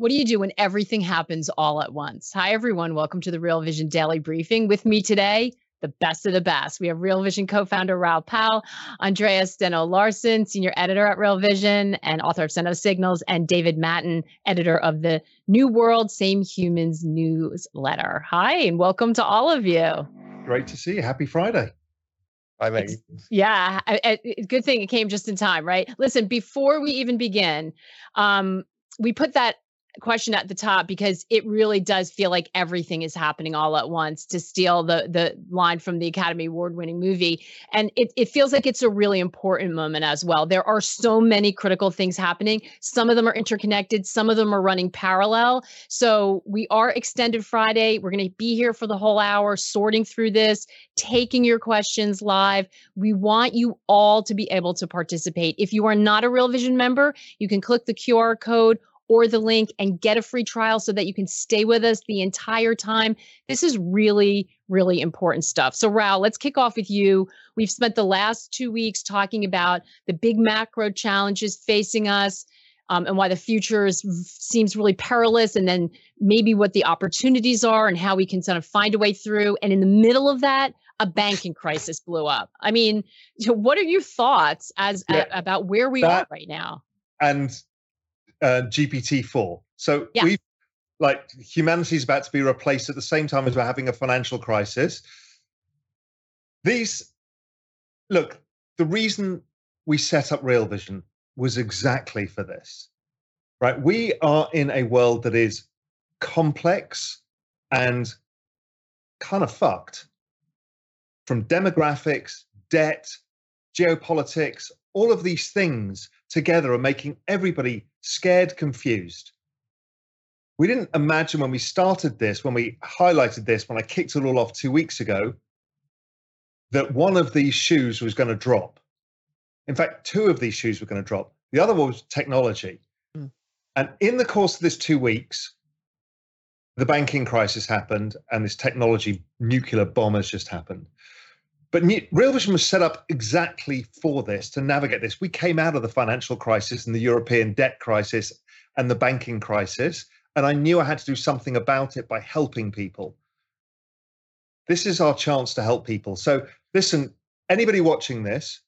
What do you do when everything happens all at once? Hi, everyone. Welcome to the Real Vision Daily Briefing. With me today, the best of the best. We have Real Vision co founder Raoul Pal, Andreas Steno Larsen, senior editor at Real Vision and author of Steno Signals, and David Mattin, editor of the New World Same Humans newsletter. Hi, and welcome to all of you. Great to see you. Happy Friday. Hi, Maggie. Yeah, I, I, good thing it came just in time, right? Listen, before we even begin, um, we put that question at the top because it really does feel like everything is happening all at once to steal the the line from the academy award winning movie. And it, it feels like it's a really important moment as well. There are so many critical things happening. Some of them are interconnected. Some of them are running parallel. So we are extended friday. We're going to be here for the whole hour sorting through this taking your questions live. We want you all to be able to participate. If you are not a real vision member you can click the qr code or the link and get a free trial so that you can stay with us the entire time. This is really, really important stuff. So, Raoul, let's kick off with you. We've spent the last two weeks talking about the big macro challenges facing us. Um, and why the future is, seems really perilous, and then maybe what the opportunities are and how we can sort of find a way through. And in the middle of that, a banking crisis blew up. I mean, what are your thoughts as yeah, a, about where we that, are right now? And uh, GPT-4. So yeah. we like humanity is about to be replaced at the same time as we're having a financial crisis. These look, the reason we set up Real Vision was exactly for this. Right? We are in a world that is complex and kind of fucked from demographics, debt, geopolitics, all of these things together are making everybody scared, confused. We didn't imagine when we started this, when we highlighted this, when I kicked it all off two weeks ago, that one of these shoes was going to drop. In fact, two of these shoes were going to drop. The other one was technology. Mm. And in the course of this two weeks, the banking crisis happened and this technology nuclear bomb has just happened. But Real Vision was set up exactly for this to navigate this. We came out of the financial crisis and the European debt crisis and the banking crisis, and I knew I had to do something about it by helping people. This is our chance to help people. So, listen, anybody watching this,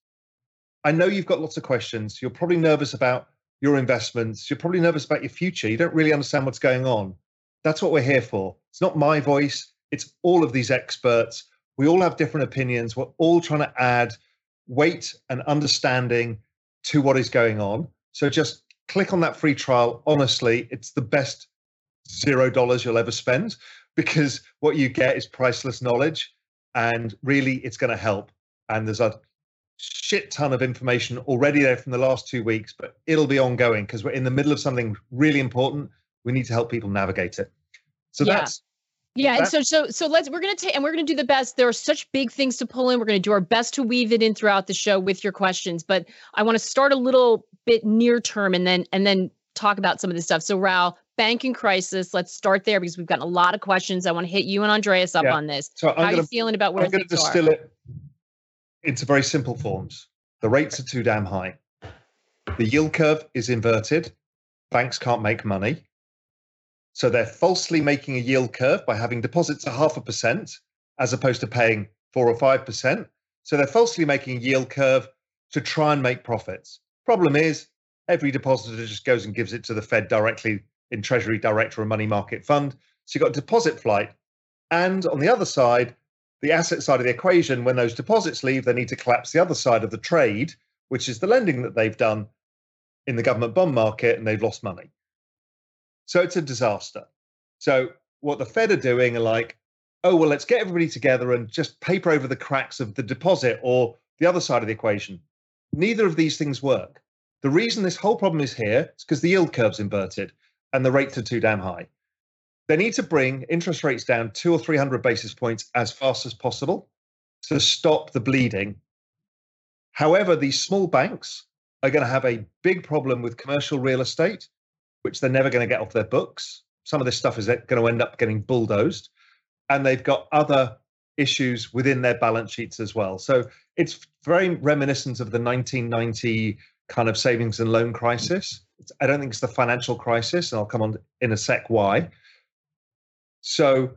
I know you've got lots of questions. You're probably nervous about your investments. You're probably nervous about your future. You don't really understand what's going on. That's what we're here for. It's not my voice, it's all of these experts we all have different opinions. We're all trying to add weight and understanding to what is going on. So just click on that free trial. Honestly, it's the best zero dollars you'll ever spend because what you get is priceless knowledge and really it's going to help. And there's a shit ton of information already there from the last two weeks, but it'll be ongoing because we're in the middle of something really important. We need to help people navigate it. So yeah. that's yeah, and so so so let's we're gonna take and we're gonna do the best. There are such big things to pull in. We're gonna do our best to weave it in throughout the show with your questions. But I want to start a little bit near term and then and then talk about some of this stuff. So Raoul, banking crisis. Let's start there because we've gotten a lot of questions. I want to hit you and Andreas up yeah. on this. So I'm How gonna, are you feeling about where I'm going to distill are? it into very simple forms. The rates are too damn high. The yield curve is inverted. Banks can't make money. So they're falsely making a yield curve by having deposits at half a percent as opposed to paying four or five percent. So they're falsely making a yield curve to try and make profits. Problem is, every depositor just goes and gives it to the Fed directly in Treasury Direct or a money market fund. So you've got deposit flight. And on the other side, the asset side of the equation, when those deposits leave, they need to collapse the other side of the trade, which is the lending that they've done in the government bond market and they've lost money. So it's a disaster. So what the Fed are doing are like, oh, well, let's get everybody together and just paper over the cracks of the deposit or the other side of the equation. Neither of these things work. The reason this whole problem is here is because the yield curve's inverted and the rates are too damn high. They need to bring interest rates down two or 300 basis points as fast as possible to stop the bleeding. However, these small banks are going to have a big problem with commercial real estate, which they're never going to get off their books. Some of this stuff is going to end up getting bulldozed. And they've got other issues within their balance sheets as well. So it's very reminiscent of the 1990 kind of savings and loan crisis. I don't think it's the financial crisis, and I'll come on in a sec why. So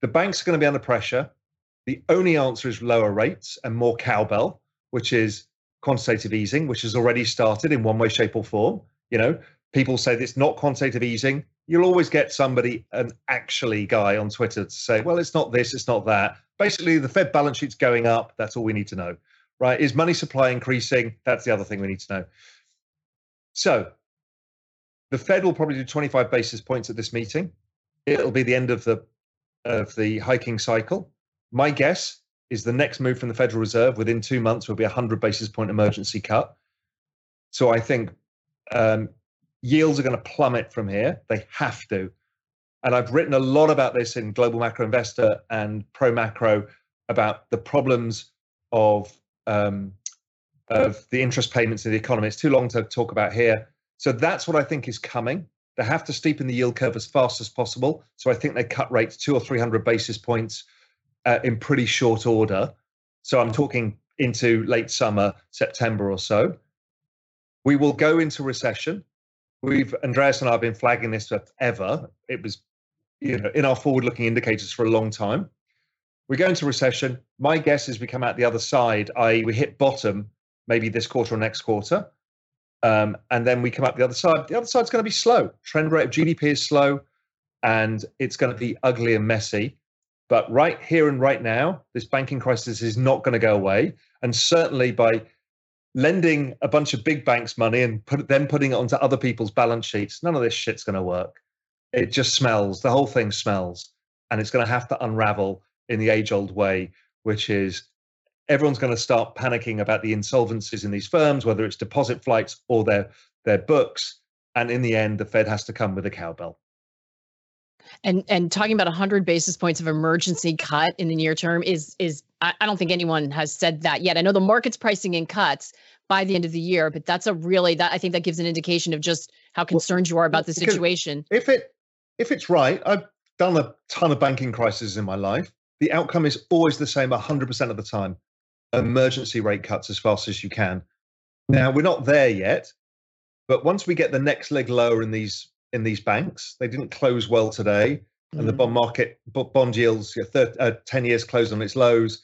the banks are going to be under pressure. The only answer is lower rates and more cowbell, which is quantitative easing, which has already started in one way, shape, or form. You know, people say it's not quantitative easing. You'll always get somebody, an actually guy on Twitter, to say, well, it's not this, it's not that. Basically, the Fed balance sheet's going up. That's all we need to know right? Is money supply increasing? That's the other thing we need to know. So the Fed will probably do 25 basis points at this meeting. It'll be the end of the of the hiking cycle. My guess is the next move from the Federal Reserve within two months will be a 100 basis point emergency cut. So I think um, yields are going to plummet from here. They have to. And I've written a lot about this in Global Macro Investor and Pro Macro about the problems of um, of the interest payments in the economy. It's too long to talk about here. So that's what I think is coming. They have to steepen the yield curve as fast as possible. So I think they cut rates two or three hundred basis points uh, in pretty short order. So I'm talking into late summer, September or so. We will go into recession. We've Andreas and I have been flagging this forever. It was, you know, in our forward-looking indicators for a long time we go into recession. My guess is we come out the other side, i.e., we hit bottom maybe this quarter or next quarter. Um, and then we come up the other side. The other side's going to be slow. Trend rate of GDP is slow and it's going to be ugly and messy. But right here and right now, this banking crisis is not going to go away. And certainly by lending a bunch of big banks money and put then putting it onto other people's balance sheets, none of this shit's going to work. It just smells. The whole thing smells. And it's going to have to unravel in the age old way, which is everyone's going to start panicking about the insolvencies in these firms, whether it's deposit flights or their their books. And in the end, the Fed has to come with a cowbell. And and talking about 100 basis points of emergency cut in the near term is is I, I don't think anyone has said that yet. I know the market's pricing in cuts by the end of the year, but that's a really that I think that gives an indication of just how concerned well, you are about the situation. If it if it's right, I've done a ton of banking crises in my life the outcome is always the same 100% of the time emergency rate cuts as fast as you can. Now, we're not there yet, but once we get the next leg lower in these in these banks, they didn't close well today, and mm-hmm. the bond market bond yields, uh, 10 years closed on its lows.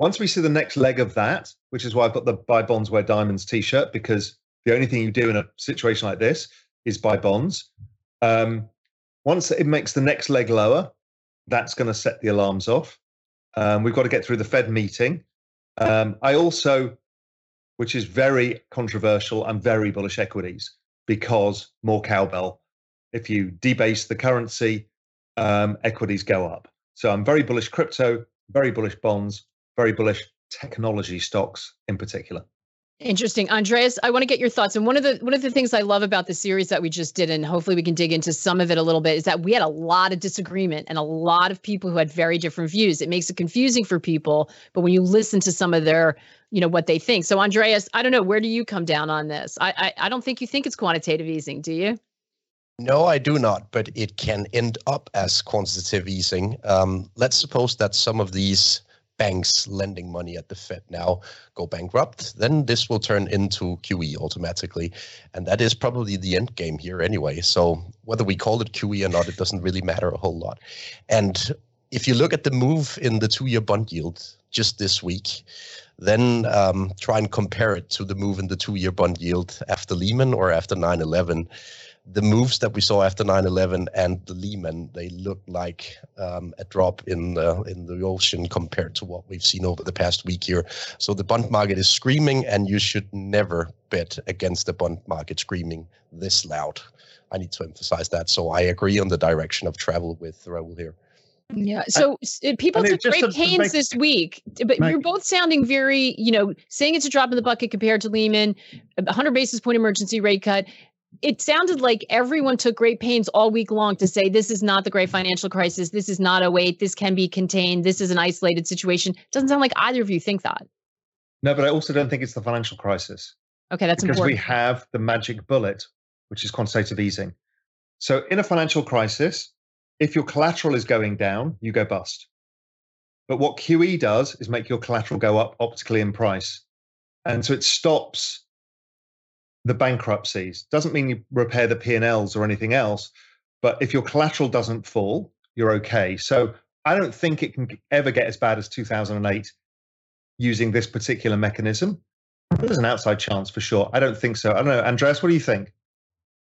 Once we see the next leg of that, which is why I've got the buy bonds wear diamonds t-shirt, because the only thing you do in a situation like this is buy bonds. Um, once it makes the next leg lower, that's going to set the alarms off. Um, we've got to get through the Fed meeting. Um, I also, which is very controversial, I'm very bullish equities because more cowbell. If you debase the currency, um, equities go up. So I'm very bullish crypto, very bullish bonds, very bullish technology stocks in particular. Interesting. Andreas, I want to get your thoughts. And one of the one of the things I love about the series that we just did, and hopefully we can dig into some of it a little bit, is that we had a lot of disagreement and a lot of people who had very different views. It makes it confusing for people, but when you listen to some of their, you know, what they think. So Andreas, I don't know, where do you come down on this? I I, I don't think you think it's quantitative easing, do you? No, I do not, but it can end up as quantitative easing. Um, let's suppose that some of these banks lending money at the Fed now go bankrupt, then this will turn into QE automatically. And that is probably the end game here anyway. So whether we call it QE or not, it doesn't really matter a whole lot. And if you look at the move in the two year bond yield just this week, then um, try and compare it to the move in the two-year bond yield after Lehman or after 9/11 the moves that we saw after 9/11 and the Lehman, they look like um, a drop in the in the ocean compared to what we've seen over the past week here. So the bond market is screaming, and you should never bet against the bond market screaming this loud. I need to emphasize that. So I agree on the direction of travel with Raoul here. Yeah. So I, people took great pains make, this week, but make, you're both sounding very, you know, saying it's a drop in the bucket compared to Lehman, 100 basis point emergency rate cut it sounded like everyone took great pains all week long to say this is not the great financial crisis. This is not oh a wait. This can be contained. This is an isolated situation. Doesn't sound like either of you think that. No, but I also don't think it's the financial crisis. Okay, that's because important. we have the magic bullet, which is quantitative easing. So in a financial crisis, if your collateral is going down, you go bust. But what QE does is make your collateral go up optically in price. And so it stops the bankruptcies. Doesn't mean you repair the P&Ls or anything else, but if your collateral doesn't fall, you're okay. So I don't think it can ever get as bad as 2008 using this particular mechanism. There's an outside chance for sure. I don't think so. I don't know. Andreas, what do you think?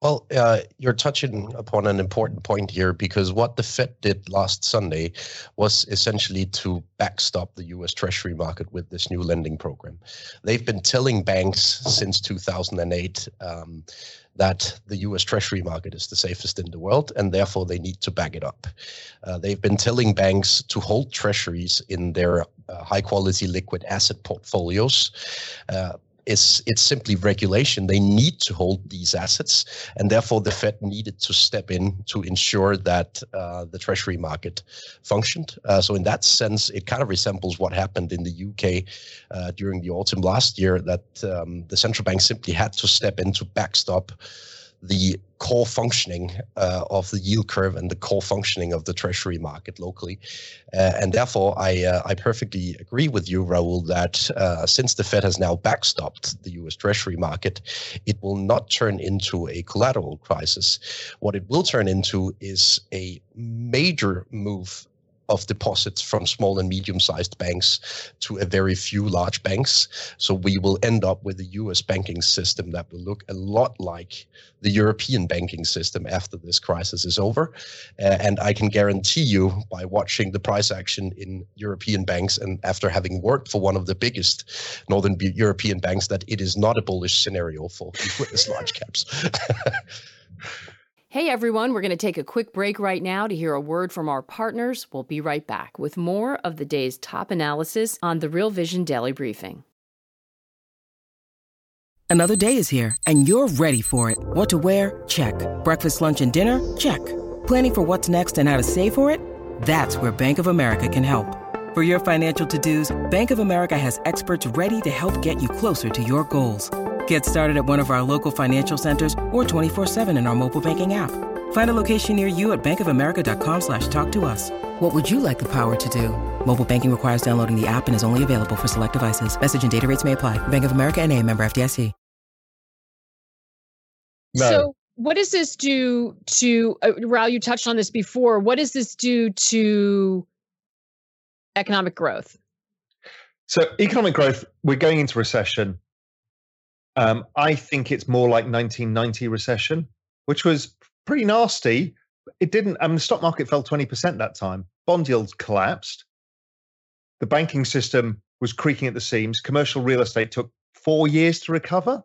Well, uh, you're touching upon an important point here because what the Fed did last Sunday was essentially to backstop the US Treasury market with this new lending program. They've been telling banks since 2008 um, that the US Treasury market is the safest in the world and therefore they need to back it up. Uh, they've been telling banks to hold treasuries in their uh, high quality liquid asset portfolios. Is it's simply regulation. They need to hold these assets, and therefore the Fed needed to step in to ensure that uh, the Treasury market functioned. Uh, so in that sense, it kind of resembles what happened in the UK uh, during the autumn last year, that um, the central bank simply had to step in to backstop the core functioning uh, of the yield curve and the core functioning of the treasury market locally. Uh, and therefore, I, uh, I perfectly agree with you, Raoul, that uh, since the Fed has now backstopped the US treasury market, it will not turn into a collateral crisis. What it will turn into is a major move of deposits from small and medium sized banks to a very few large banks. So we will end up with a US banking system that will look a lot like the European banking system after this crisis is over. Uh, and I can guarantee you by watching the price action in European banks and after having worked for one of the biggest Northern European banks that it is not a bullish scenario for large caps. Hey everyone, we're going to take a quick break right now to hear a word from our partners. We'll be right back with more of the day's top analysis on the Real Vision Daily Briefing. Another day is here and you're ready for it. What to wear? Check. Breakfast, lunch, and dinner? Check. Planning for what's next and how to save for it? That's where Bank of America can help. For your financial to-dos, Bank of America has experts ready to help get you closer to your goals. Get started at one of our local financial centers or 24-7 in our mobile banking app. Find a location near you at bankofamerica.com slash talk to us. What would you like the power to do? Mobile banking requires downloading the app and is only available for select devices. Message and data rates may apply. Bank of America and a member FDIC. No. So what does this do to, uh, Raoul, you touched on this before. What does this do to economic growth? So economic growth, we're going into recession um, I think it's more like 1990 recession, which was pretty nasty. It didn't. I mean, the stock market fell 20% that time. Bond yields collapsed. The banking system was creaking at the seams. Commercial real estate took four years to recover.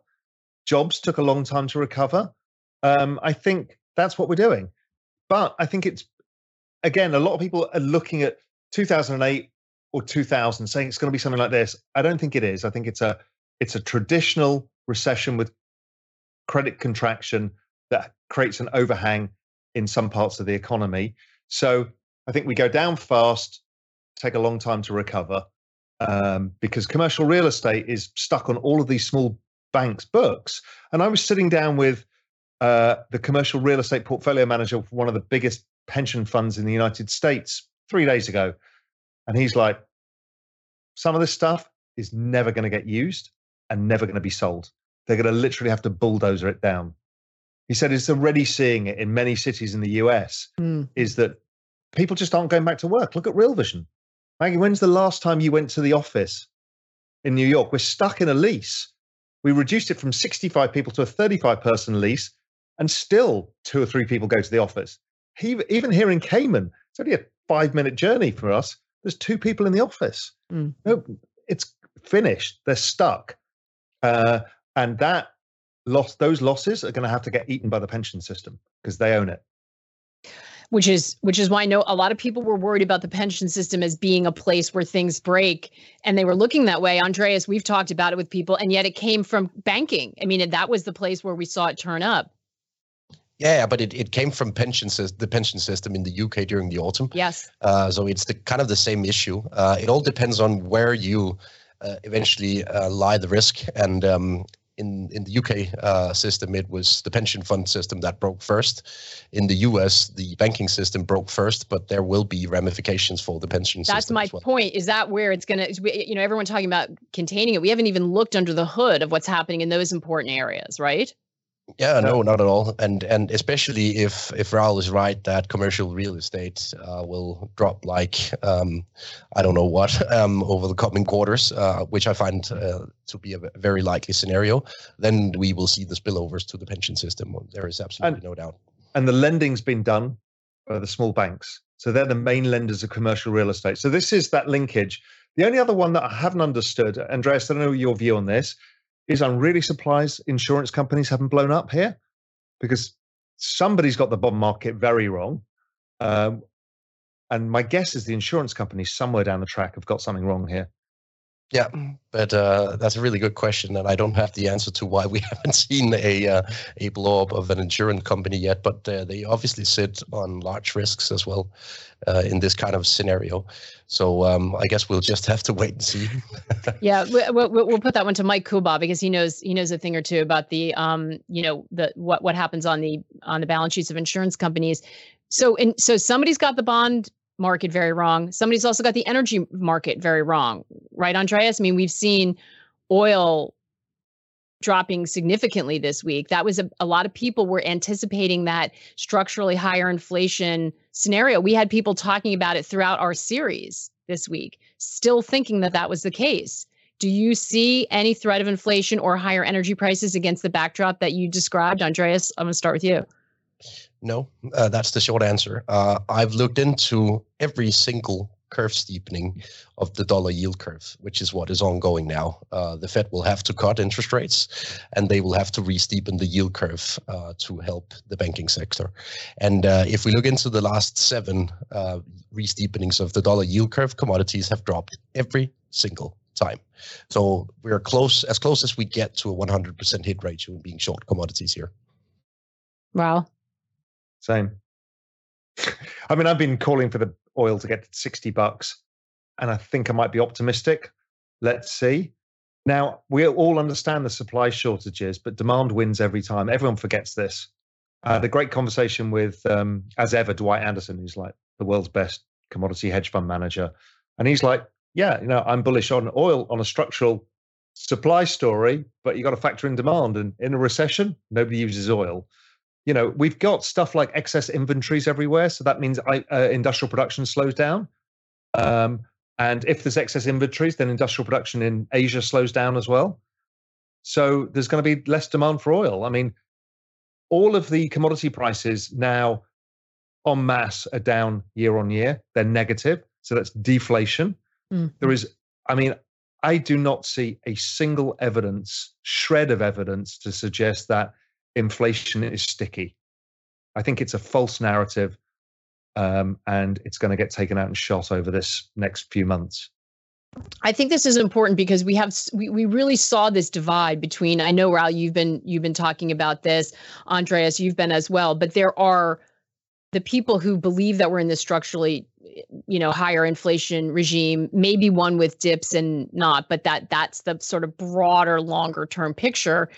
Jobs took a long time to recover. Um, I think that's what we're doing. But I think it's again, a lot of people are looking at 2008 or 2000, saying it's going to be something like this. I don't think it is. I think it's a it's a traditional recession with credit contraction that creates an overhang in some parts of the economy. So I think we go down fast, take a long time to recover, um, because commercial real estate is stuck on all of these small banks' books. And I was sitting down with uh, the commercial real estate portfolio manager for one of the biggest pension funds in the United States three days ago. And he's like, some of this stuff is never going to get used and never going to be sold. They're going to literally have to bulldozer it down. He said it's already seeing it in many cities in the US mm. is that people just aren't going back to work. Look at Real Vision. Maggie, when's the last time you went to the office in New York? We're stuck in a lease. We reduced it from 65 people to a 35 person lease, and still two or three people go to the office. He, even here in Cayman, it's only a five minute journey for us. There's two people in the office. Mm. No, it's finished. They're stuck. Uh, and that loss, those losses are going to have to get eaten by the pension system because they own it which is which is why I know a lot of people were worried about the pension system as being a place where things break and they were looking that way andreas we've talked about it with people and yet it came from banking i mean that was the place where we saw it turn up yeah, but it, it came from pension the pension system in the UK during the autumn. Yes. Uh, so it's the kind of the same issue. Uh, it all depends on where you uh, eventually uh, lie the risk, and um, in in the UK uh, system, it was the pension fund system that broke first. In the US, the banking system broke first, but there will be ramifications for the pension That's system. That's my well. point. Is that where it's going to? You know, everyone talking about containing it. We haven't even looked under the hood of what's happening in those important areas, right? Yeah, no, not at all, and and especially if if Raoul is right that commercial real estate uh, will drop like um, I don't know what um, over the coming quarters, uh, which I find uh, to be a very likely scenario, then we will see the spillovers to the pension system. There is absolutely and, no doubt. And the lending's been done by the small banks, so they're the main lenders of commercial real estate. So this is that linkage. The only other one that I haven't understood, Andreas, I don't know your view on this is really surprised insurance companies haven't blown up here because somebody's got the bond market very wrong. Um, and my guess is the insurance companies somewhere down the track have got something wrong here. Yeah, but uh, that's a really good question, and I don't have the answer to why we haven't seen a uh, a blow up of an insurance company yet. But uh, they obviously sit on large risks as well uh, in this kind of scenario. So um, I guess we'll just have to wait and see. yeah, we'll, we'll put that one to Mike Kuba because he knows he knows a thing or two about the um you know the what what happens on the on the balance sheets of insurance companies. So and so somebody's got the bond market very wrong. Somebody's also got the energy market very wrong, right, Andreas? I mean, we've seen oil dropping significantly this week. That was a, a lot of people were anticipating that structurally higher inflation scenario. We had people talking about it throughout our series this week, still thinking that that was the case. Do you see any threat of inflation or higher energy prices against the backdrop that you described? Andreas, I'm going to start with you. No, uh, that's the short answer. Uh, I've looked into every single curve steepening of the dollar yield curve, which is what is ongoing now. Uh, the Fed will have to cut interest rates and they will have to re-steepen the yield curve uh, to help the banking sector. And uh, if we look into the last seven uh, re-steepenings of the dollar yield curve, commodities have dropped every single time. So we're close, as close as we get to a 100% hit ratio in being short commodities here. Wow. Same. I mean, I've been calling for the oil to get to 60 bucks, and I think I might be optimistic. Let's see. Now, we all understand the supply shortages, but demand wins every time. Everyone forgets this. Uh, the great conversation with, um, as ever, Dwight Anderson, who's like the world's best commodity hedge fund manager. And he's like, yeah, you know, I'm bullish on oil on a structural supply story, but you got to factor in demand. And in a recession, nobody uses oil you know we've got stuff like excess inventories everywhere so that means I, uh, industrial production slows down. Um, and if there's excess inventories then industrial production in asia slows down as well. So there's going to be less demand for oil. I mean all of the commodity prices now en masse are down year on year. They're negative so that's deflation. Mm-hmm. there is i mean i do not see a single evidence shred of evidence to suggest that inflation is sticky. I think it's a false narrative, um, and it's going to get taken out and shot over this next few months. I think this is important because we have we, we really saw this divide between I know Raoul you've been you've been talking about this Andreas you've been as well but there are the people who believe that we're in this structurally you know higher inflation regime maybe one with dips and not but that that's the sort of broader longer term picture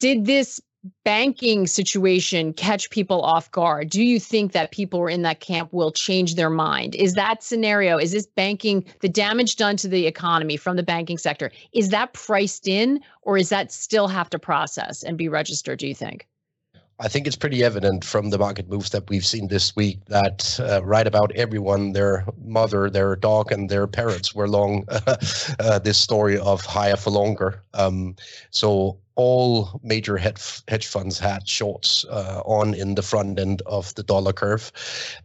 did this banking situation catch people off guard? Do you think that people who are in that camp will change their mind? Is that scenario, is this banking, the damage done to the economy from the banking sector, is that priced in or is that still have to process and be registered, do you think? I think it's pretty evident from the market moves that we've seen this week that uh, right about everyone, their mother, their dog, and their parents were long uh, this story of higher for longer. Um, so all major hedge funds had shorts uh, on in the front end of the dollar curve,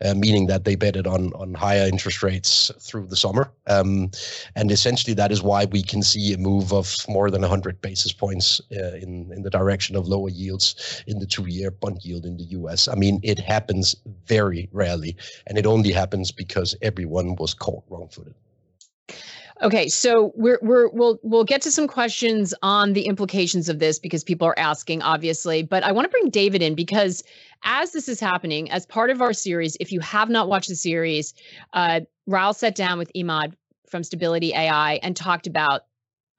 uh, meaning that they betted on on higher interest rates through the summer. Um, and essentially, that is why we can see a move of more than 100 basis points uh, in in the direction of lower yields in the two-year bond yield in the U.S. I mean, it happens very rarely, and it only happens because everyone was caught wrong-footed. Okay, so we're we're we'll we'll get to some questions on the implications of this because people are asking, obviously. But I want to bring David in because as this is happening, as part of our series, if you have not watched the series, uh, Raoul sat down with Emad from Stability AI and talked about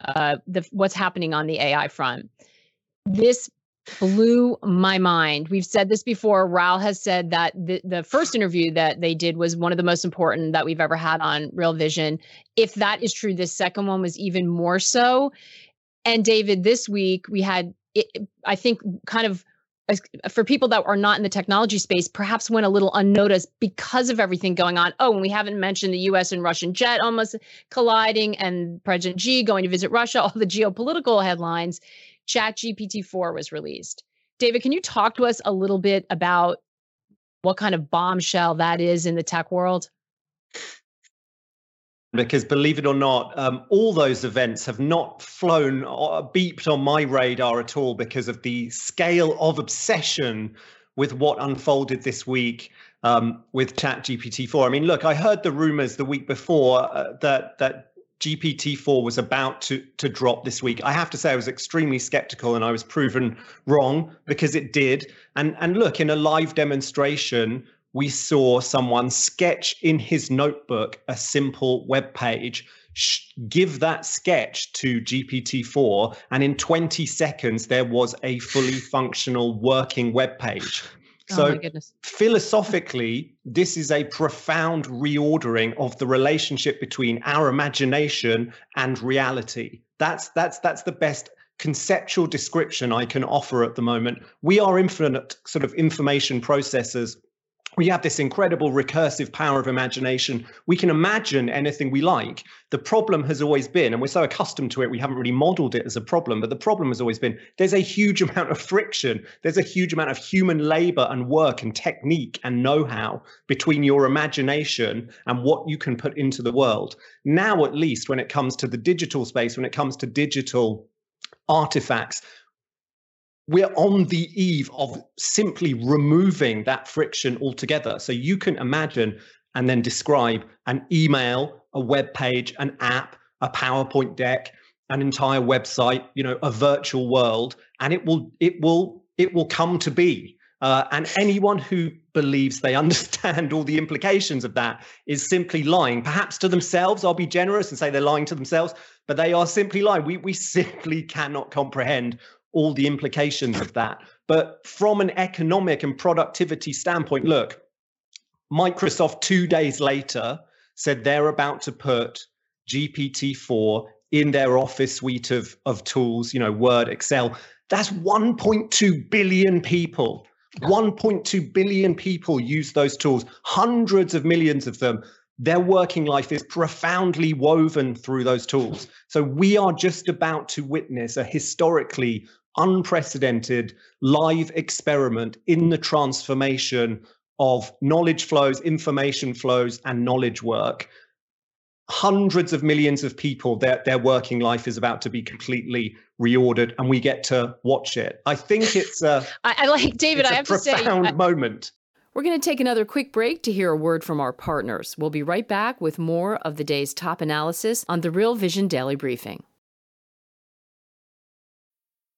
uh, the what's happening on the AI front. This blew my mind. We've said this before. Raoul has said that the, the first interview that they did was one of the most important that we've ever had on Real Vision. If that is true, this second one was even more so. And David, this week we had, it, I think, kind of for people that are not in the technology space, perhaps went a little unnoticed because of everything going on. Oh, and we haven't mentioned the US and Russian jet almost colliding and President Xi going to visit Russia, all the geopolitical headlines. ChatGPT 4 was released. David, can you talk to us a little bit about what kind of bombshell that is in the tech world? Because believe it or not, um, all those events have not flown or uh, beeped on my radar at all because of the scale of obsession with what unfolded this week um, with ChatGPT-4. I mean, look, I heard the rumors the week before uh, that that GPT-4 was about to to drop this week. I have to say I was extremely skeptical and I was proven wrong because it did. And and look, in a live demonstration, we saw someone sketch in his notebook a simple web page give that sketch to GPT-4 and in 20 seconds there was a fully functional working web page. Oh so oh philosophically, this is a profound reordering of the relationship between our imagination and reality. That's that's that's the best conceptual description I can offer at the moment. We are infinite sort of information processors we have this incredible recursive power of imagination. We can imagine anything we like. The problem has always been, and we're so accustomed to it, we haven't really modeled it as a problem, but the problem has always been there's a huge amount of friction. There's a huge amount of human labor and work and technique and know how between your imagination and what you can put into the world. Now, at least, when it comes to the digital space, when it comes to digital artifacts, we're on the eve of simply removing that friction altogether. So you can imagine and then describe an email, a web page, an app, a PowerPoint deck, an entire website, you know, a virtual world, and it will it will it will come to be. Uh, and anyone who believes they understand all the implications of that is simply lying, perhaps to themselves. I'll be generous and say they're lying to themselves, but they are simply lying. We, we simply cannot comprehend all the implications of that. But from an economic and productivity standpoint, look, Microsoft two days later said they're about to put GPT-4 in their office suite of, of tools, you know, Word, Excel. That's 1.2 billion people. 1.2 billion people use those tools, hundreds of millions of them. Their working life is profoundly woven through those tools. So we are just about to witness a historically unprecedented live experiment in the transformation of knowledge flows, information flows, and knowledge work. Hundreds of millions of people, their, their working life is about to be completely reordered, and we get to watch it. I think it's a. I, I like David. I have to say, a profound moment. We're going to take another quick break to hear a word from our partners. We'll be right back with more of the day's top analysis on the Real Vision Daily Briefing.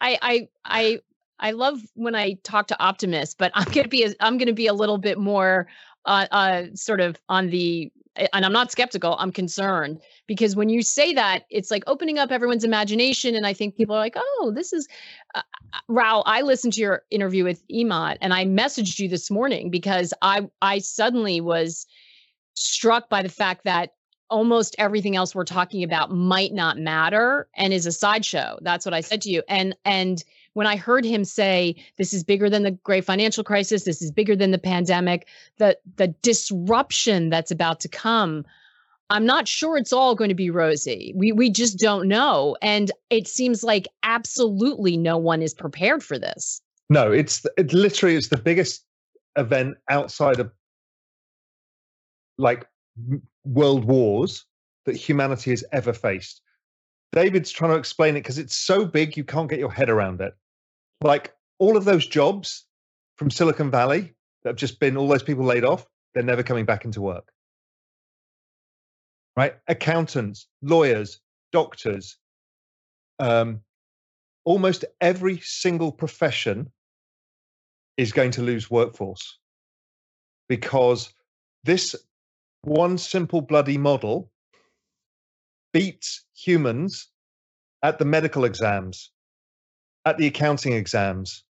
I I I I love when I talk to optimists, but I'm gonna be I'm gonna be a little bit more uh, uh, sort of on the and I'm not skeptical, I'm concerned because when you say that, it's like opening up everyone's imagination. And I think people are like, oh, this is, uh, uh I listened to your interview with Emad and I messaged you this morning because I, I suddenly was struck by the fact that almost everything else we're talking about might not matter and is a sideshow. That's what I said to you. And, and, when I heard him say this is bigger than the great financial crisis, this is bigger than the pandemic, the the disruption that's about to come, I'm not sure it's all going to be rosy. We we just don't know, and it seems like absolutely no one is prepared for this. No, it's it literally it's the biggest event outside of like world wars that humanity has ever faced. David's trying to explain it because it's so big you can't get your head around it like all of those jobs from Silicon Valley that have just been all those people laid off, they're never coming back into work. Right? Accountants, lawyers, doctors, um, almost every single profession is going to lose workforce because this one simple bloody model beats humans at the medical exams at the accounting exams,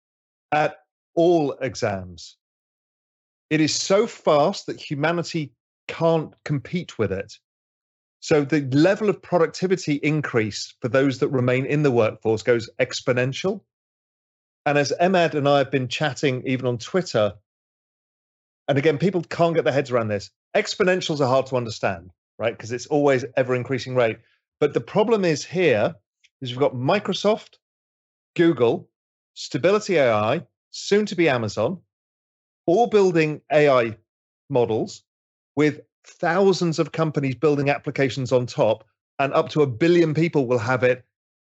at all exams. It is so fast that humanity can't compete with it. So the level of productivity increase for those that remain in the workforce goes exponential. And as Emad and I have been chatting even on Twitter, and again, people can't get their heads around this. Exponentials are hard to understand, right? Because it's always ever increasing rate. But the problem is here is we've got Microsoft, Google, Stability AI, soon to be Amazon, all building AI models with thousands of companies building applications on top, and up to a billion people will have it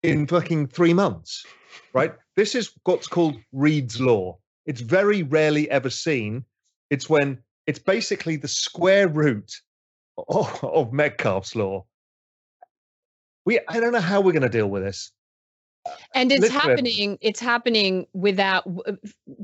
in fucking three months, right? This is what's called Reed's Law. It's very rarely ever seen. It's when it's basically the square root of, of Metcalfe's law. We, I don't know how we're going to deal with this. And it's happening it's happening without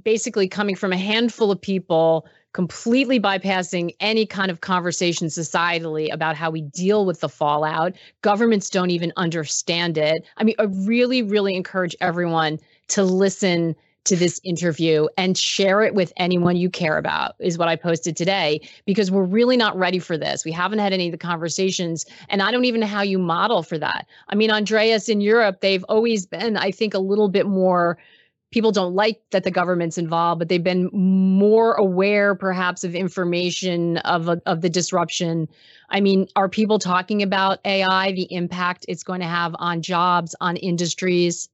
basically coming from a handful of people completely bypassing any kind of conversation societally about how we deal with the fallout. Governments don't even understand it. I mean i really really encourage everyone to listen to this interview and share it with anyone you care about is what I posted today because we're really not ready for this. We haven't had any of the conversations and I don't even know how you model for that. I mean Andreas in Europe they've always been I think a little bit more people don't like that the government's involved but they've been more aware perhaps of information of of the disruption. I mean are people talking about AI the impact it's going to have on jobs on industries?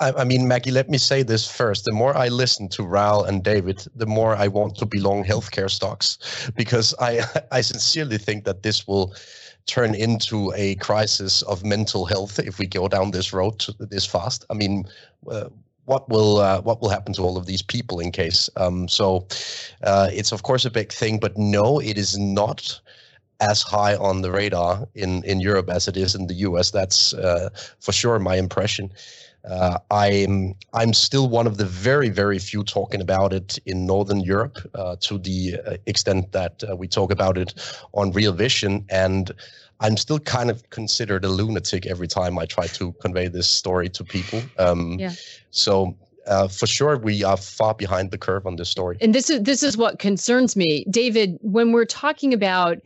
I, I, mean, Maggie, let me say this first. The more I listen to Raoul and David, the more I want to belong healthcare stocks because I, I sincerely think that this will turn into a crisis of mental health if we go down this road this fast. I mean, uh, what will uh, what will happen to all of these people in case? Um, so, uh, it's of course a big thing, but no, it is not as high on the radar in in Europe as it is in the U.S. That's uh, for sure my impression. Uh, I'm I'm still one of the very very few talking about it in Northern Europe uh, to the uh, extent that uh, we talk about it on Real Vision, and I'm still kind of considered a lunatic every time I try to convey this story to people. Um, yeah. So uh, for sure we are far behind the curve on this story. And this is this is what concerns me, David. When we're talking about,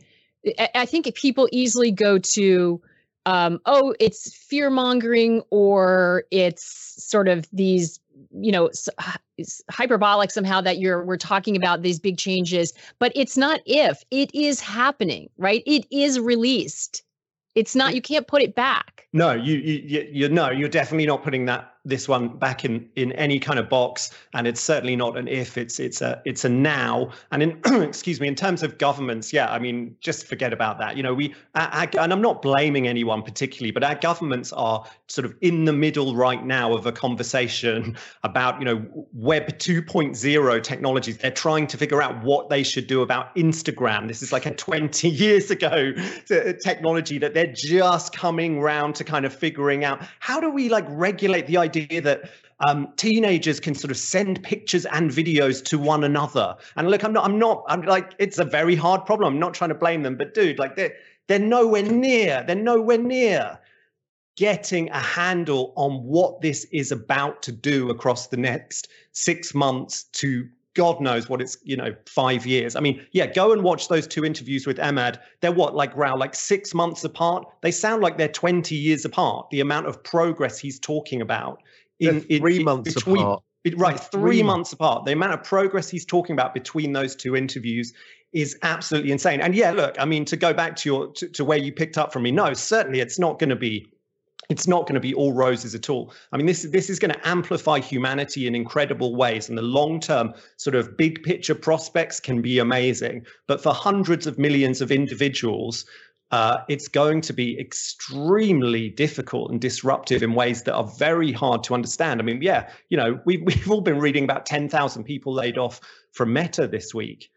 I think people easily go to um, oh, it's fear mongering or it's sort of these, you know, hyperbolic somehow that you're we're talking about these big changes, but it's not if it is happening, right? It is released. It's not. You can't put it back. No, you you you no, you're definitely not putting that this one back in in any kind of box and it's certainly not an if it's it's a it's a now. And in excuse me in terms of governments yeah i mean just forget about that. You know we our, and i'm not blaming anyone particularly but our governments are sort of in the middle right now of a conversation about you know web 2.0 technologies. They're trying to figure out what they should do about instagram. This is like a 20 years ago uh, technology that they're just coming round to kind of figuring out. How do we like regulate the idea that um, teenagers can sort of send pictures and videos to one another. And look, I'm not, I'm not, I'm like, it's a very hard problem. I'm not trying to blame them, but dude, like they're they're nowhere near, they're nowhere near getting a handle on what this is about to do across the next six months to God knows what it's, you know, five years. I mean, yeah, go and watch those two interviews with Emad. They're what, like Rao, like six months apart? They sound like they're 20 years apart, the amount of progress he's talking about in, in three in, months between, apart. right, three, three months apart. The amount of progress he's talking about between those two interviews is absolutely insane. And yeah, look, I mean, to go back to your to, to where you picked up from me, no, certainly it's not going to be it's not going to be all roses at all. I mean, this this is going to amplify humanity in incredible ways, and the long term sort of big picture prospects can be amazing. But for hundreds of millions of individuals, uh, it's going to be extremely difficult and disruptive in ways that are very hard to understand. I mean, yeah, you know, we've we've all been reading about ten thousand people laid off from Meta this week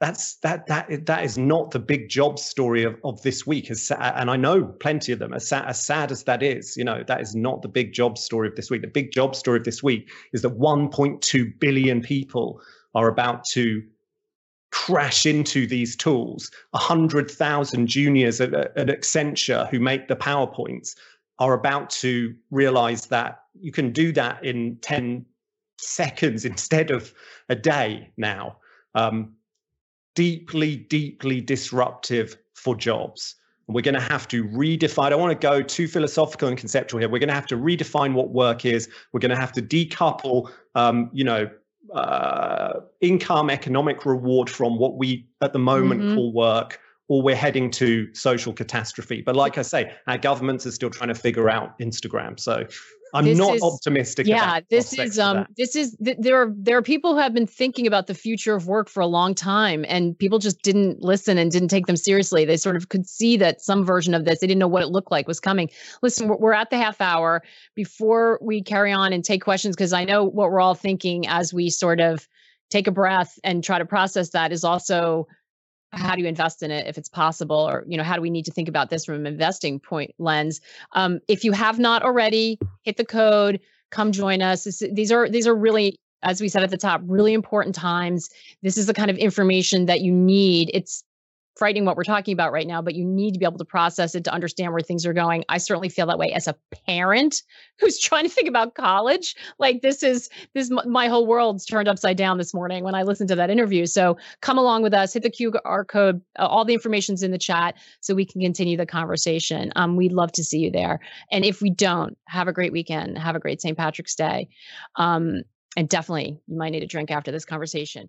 that's that that that is not the big job story of, of this week. As and i know plenty of them as sad, as sad as that is you know that is not the big job story of this week. The big job story of this week is that 1.2 billion people are about to crash into these tools. 100000 juniors at, at accenture who make the powerpoints are about to realize that you can do that in 10 seconds instead of a day now. Um, deeply, deeply disruptive for jobs. We're going to have to redefine. I don't want to go too philosophical and conceptual here. We're going to have to redefine what work is. We're going to have to decouple, um, you know, uh, income, economic reward from what we at the moment mm-hmm. call work, or we're heading to social catastrophe. But like I say, our governments are still trying to figure out Instagram. So I'm this not is, optimistic. Yeah, this is um this is th- there are there are people who have been thinking about the future of work for a long time and people just didn't listen and didn't take them seriously. They sort of could see that some version of this they didn't know what it looked like was coming. Listen, we're, we're at the half hour before we carry on and take questions because I know what we're all thinking as we sort of take a breath and try to process that is also how do you invest in it if it's possible? Or you know how do we need to think about this from an investing point lens? Um, if you have not already hit the code come join us. This, these are these are really as we said at the top really important times. This is the kind of information that you need. It's frightening what we're talking about right now, but you need to be able to process it to understand where things are going. I certainly feel that way as a parent who's trying to think about college. Like this is this my whole world's turned upside down this morning when I listened to that interview. So come along with us, hit the QR code. Uh, all the information's in the chat so we can continue the conversation. Um, we'd love to see you there. And if we don't, have a great weekend. Have a great St. Patrick's Day. Um, and definitely, you might need a drink after this conversation.